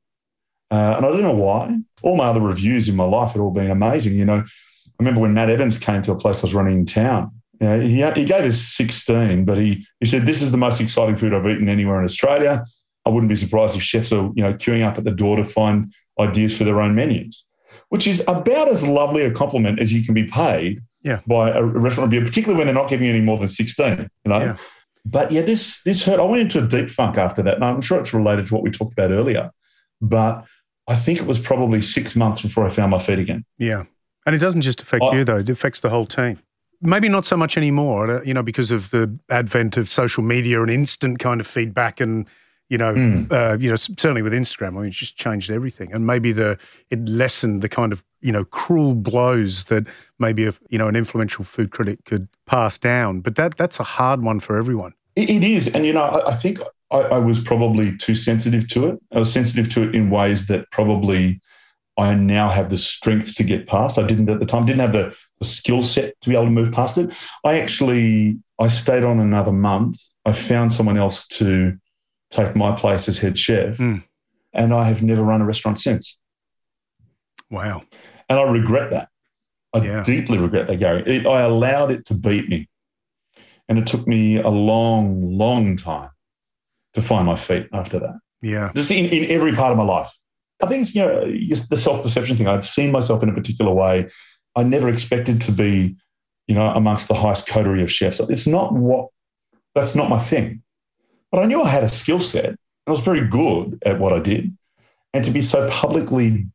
Speaker 3: Uh, and I don't know why. All my other reviews in my life had all been amazing. You know, I remember when Matt Evans came to a place I was running in town. You know, he, he gave us 16, but he, he said, This is the most exciting food I've eaten anywhere in Australia. I wouldn't be surprised if chefs are, you know, queuing up at the door to find ideas for their own menus, which is about as lovely a compliment as you can be paid
Speaker 2: Yeah.
Speaker 3: by a restaurant review, particularly when they're not giving you any more than 16, you know.
Speaker 2: Yeah.
Speaker 3: But yeah, this this hurt. I went into a deep funk after that. And I'm sure it's related to what we talked about earlier. But I think it was probably six months before I found my feet again.
Speaker 2: Yeah. And it doesn't just affect
Speaker 3: Oh.
Speaker 2: you, though, it affects the whole team. Maybe not so much anymore, uh, you know, because of the advent of social media and instant kind of feedback and, you know,
Speaker 3: Mm.
Speaker 2: uh, you know, certainly with Instagram, I mean, it's just changed everything. And maybe the it lessened the kind of, you know, cruel blows that maybe, a, you know, an influential food critic could pass down. But that that's a hard one for everyone.
Speaker 3: It, it is. And, you know, I, I think I, I was probably too sensitive to it. I was sensitive to it in ways that probably I now have the strength to get past. I didn't at the time, didn't have the, the skill set to be able to move past it. I actually, I stayed on another month. I found someone else to take my place as head chef.
Speaker 2: Mm.
Speaker 3: And I have never run a restaurant since.
Speaker 2: Wow.
Speaker 3: And I regret that. I
Speaker 2: Yeah.
Speaker 3: deeply regret that, Gary. It, I allowed it to beat me. And it took me a long, long time to find my feet after that.
Speaker 2: Yeah.
Speaker 3: Just in, in every part of my life. I think it's, you know, the self perception thing. I'd seen myself in a particular way. I never expected to be, you know, amongst the highest coterie of chefs. It's not what, that's not my thing. But I knew I had a skill set. I was very good at what I did. And to be so publicly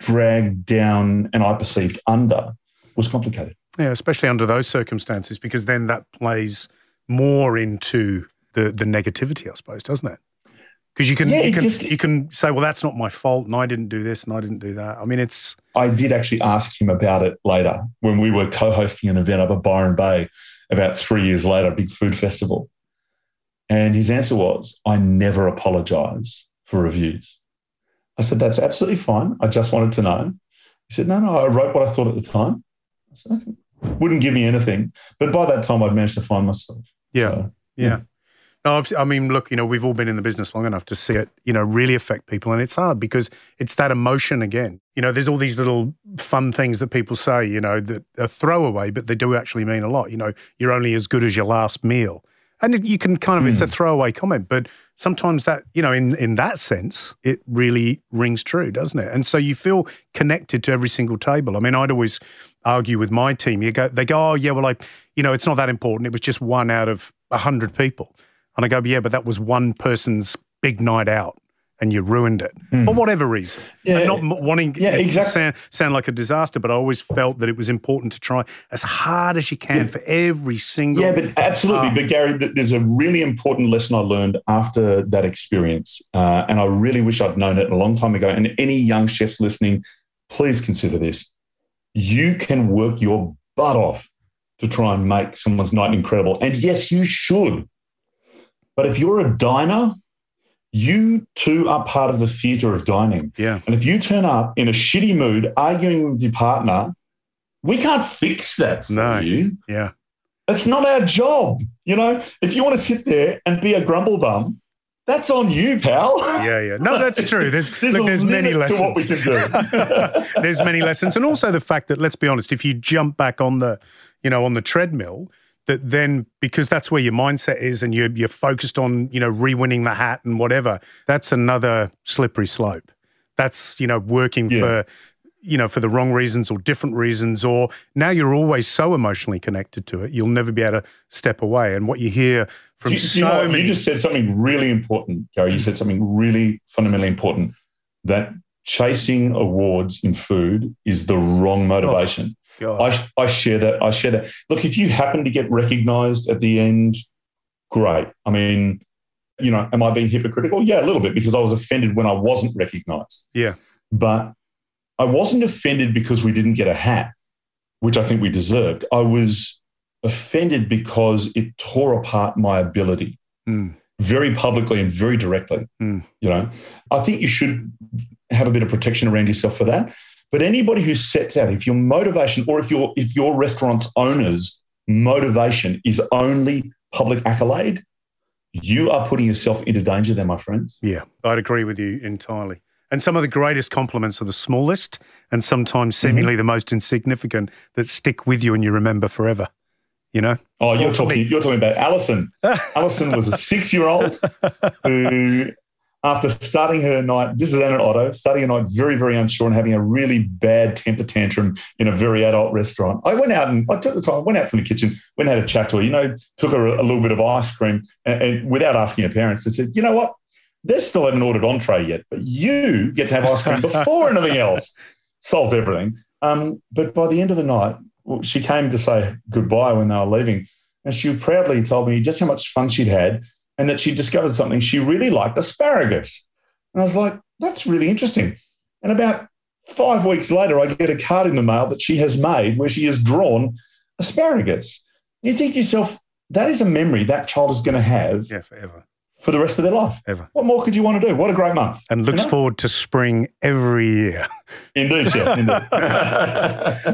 Speaker 3: dragged down and I perceived under was complicated.
Speaker 2: Yeah, especially under those circumstances, because then that plays more into the the negativity, I suppose, doesn't it? Because you can
Speaker 3: Yeah,
Speaker 2: you can
Speaker 3: just-
Speaker 2: you can say, well, that's not my fault, and I didn't do this, and I didn't do that. I mean, it's
Speaker 3: I did actually ask him about it later when we were co hosting an event up at Byron Bay about three years later, a big food festival. And his answer was, I never apologize for reviews. I said, That's absolutely fine. I just wanted to know. He said, No, no, I wrote what I thought at the time. I said, Okay. Wouldn't give me anything. But by that time, I'd managed to find myself.
Speaker 2: yeah,
Speaker 3: So,
Speaker 2: yeah. No, I've, I mean, look, you know, we've all been in the business long enough to see it, you know, really affect people, and it's hard because it's that emotion again. You know, there's all these little fun things that people say, you know, that are throwaway, but they do actually mean a lot. You know, you're only as good as your last meal, and you can kind of it's a hmm. throwaway comment, but sometimes that, you know, in in that sense, it really rings true, doesn't it? And so you feel connected to every single table. I mean, I'd always argue with my team. You go, they go, oh yeah, well, I, you know, it's not that important. It was just one out of a hundred people. And I go, yeah, but that was one person's big night out and you ruined it for whatever reason.
Speaker 3: Yeah.
Speaker 2: Not wanting
Speaker 3: Yeah,
Speaker 2: it to sound, sound like a disaster, but I always felt that it was important to try as hard as you can for every single.
Speaker 3: Yeah, but absolutely.
Speaker 2: Ah.
Speaker 3: but Gary, there's a really important lesson I learned after that experience, uh, and I really wish I'd known it a long time ago. And any young chefs listening, please consider this: you can work your butt off to try and make someone's night incredible, and yes, you should. But if you're a diner, you too are part of the theatre of dining.
Speaker 2: yeah.
Speaker 3: And if you turn up in a shitty mood, arguing with your partner, we can't fix that for
Speaker 2: No.
Speaker 3: you.
Speaker 2: Yeah.
Speaker 3: It's not our job. You know, if you want to sit there and be a grumble bum, that's on you, pal.
Speaker 2: Yeah, yeah. No, that's true. There's,
Speaker 3: There's
Speaker 2: look, there's many
Speaker 3: limit to what we can do.
Speaker 2: there's many lessons, and also the fact that let's be honest, if you jump back on the, you know, on the treadmill, that then because that's where your mindset is, and you're you're focused on you know re-winning the hat and whatever, that's another slippery slope. That's you know working
Speaker 3: Yeah.
Speaker 2: for. You know, for the wrong reasons or different reasons, or now you're always so emotionally connected to it, you'll never be able to step away. And what you hear from
Speaker 3: you,
Speaker 2: so
Speaker 3: you know
Speaker 2: many,
Speaker 3: you just said something really important, Gary. You said something really fundamentally important that chasing awards in food is the wrong oh. motivation.
Speaker 2: God,
Speaker 3: I, I share that. I share that. Look, if you happen to get recognized at the end, great. I mean, you know, am I being hypocritical? Yeah, a little bit because I was offended when I wasn't recognized.
Speaker 2: yeah,
Speaker 3: But I wasn't offended because we didn't get a hat, which I think we deserved. I was offended because it tore apart my ability
Speaker 2: Mm.
Speaker 3: very publicly and very directly.
Speaker 2: Mm.
Speaker 3: You know, I think you should have a bit of protection around yourself for that. But anybody who sets out, if your motivation or if your if your restaurant's owner's motivation is only public accolade, you are putting yourself into danger there, my friends.
Speaker 2: Yeah, I'd agree with you entirely. And some of the greatest compliments are the smallest and sometimes
Speaker 3: Mm-hmm.
Speaker 2: seemingly the most insignificant that stick with you and you remember forever. You know?
Speaker 3: Oh, you're talking. You're talking about Alison. Alison was a six-year-old who, after starting her night, this is at Otto, starting a night very, very unsure and having a really bad temper tantrum in a very adult restaurant. I went out and I took the time, went out from the kitchen, went and had a chat to her. You know, took her a, a little bit of ice cream, and, and without asking her parents, and said, "You know what? They still haven't ordered entree yet, but you get to have ice cream before anything else." Solved everything. Um, but by the end of the night, she came to say goodbye when they were leaving. And she proudly told me just how much fun she'd had and that she discovered something. She really liked asparagus. And I was like, that's really interesting. And about five weeks later, I get a card in the mail that she has made where she has drawn asparagus. You think to yourself, that is a memory that child is going to have
Speaker 2: Yeah, forever.
Speaker 3: For the rest of their life.
Speaker 2: Ever.
Speaker 3: What more could you want to do? What a great month.
Speaker 2: And looks
Speaker 3: know?
Speaker 2: forward to spring every year.
Speaker 3: Indeed, chef. Indeed.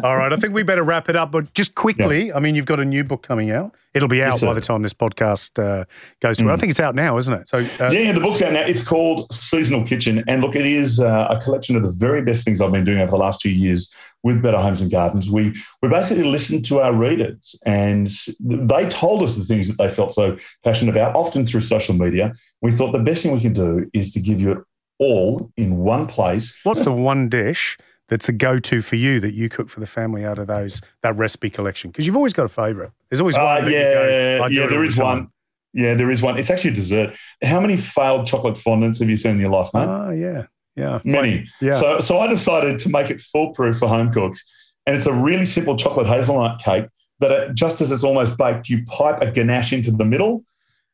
Speaker 2: All right, I think we better wrap it up. But just quickly, yeah. I mean, you've got a new book coming out. It'll be out yes, by the time this podcast uh, goes to. Mm. I think it's out now, isn't it?
Speaker 3: So uh, yeah, the book's out now. It's called Seasonal Kitchen, and look, it is uh, a collection of the very best things I've been doing over the last two years with Better Homes and Gardens. We we basically listened to our readers, and they told us the things that they felt so passionate about, often through social media. We thought the best thing we can do is to give you it all in one place.
Speaker 2: What's the one dish? that's a go-to for you that you cook for the family out of those that recipe collection? Because you've always got a favourite. There's always one. Uh,
Speaker 3: yeah, go, yeah, there is one. Yeah, there is one. It's actually a dessert. How many failed chocolate fondants have you seen in your life, mate?
Speaker 2: Oh, yeah, yeah,
Speaker 3: many. Yeah. So, so I decided to make it foolproof for home cooks, and it's a really simple chocolate hazelnut cake that, it, just as it's almost baked, you pipe a ganache into the middle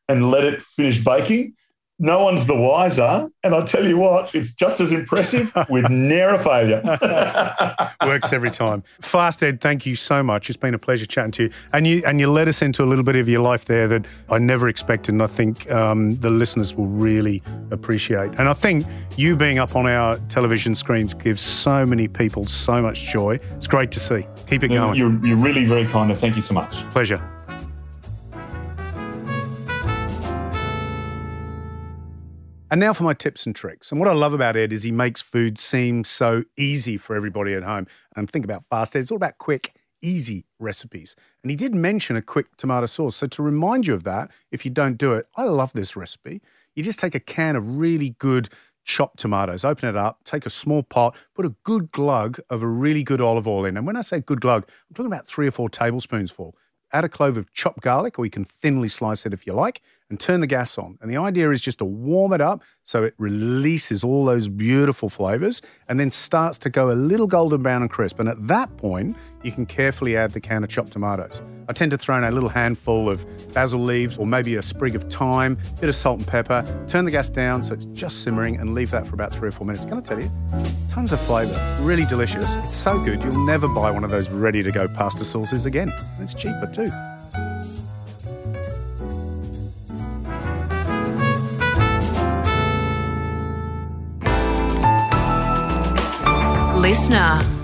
Speaker 3: and let it finish baking no one's the wiser. And I tell you what, it's just as impressive with never failure.
Speaker 2: Works every time. Fast Ed, thank you so much. It's been a pleasure chatting to you. And you and you led us into a little bit of your life there that I never expected, and I think um, the listeners will really appreciate. And I think you being up on our television screens gives so many people so much joy. It's great to see. Keep it going.
Speaker 3: You're, you're really very kind, and thank you so much.
Speaker 2: Pleasure. And now for my tips and tricks. And what I love about Ed is he makes food seem so easy for everybody at home. And think about Fast Ed, it's all about quick, easy recipes. And he did mention a quick tomato sauce. So to remind you of that, if you don't do it, I love this recipe. You just take a can of really good chopped tomatoes, open it up, take a small pot, put a good glug of a really good olive oil in. And when I say good glug, I'm talking about three or four tablespoons full. Add a clove of chopped garlic, or you can thinly slice it if you like and turn the gas on. And the idea is just to warm it up so it releases all those beautiful flavors and then starts to go a little golden brown and crisp. And at that point, you can carefully add the can of chopped tomatoes. I tend to throw in a little handful of basil leaves or maybe a sprig of thyme, a bit of salt and pepper, turn the gas down so it's just simmering and leave that for about three or four minutes. Can I tell you? Tons of flavor, really delicious. It's so good, you'll never buy one of those ready to go pasta sauces again. It's cheaper too.
Speaker 1: Listener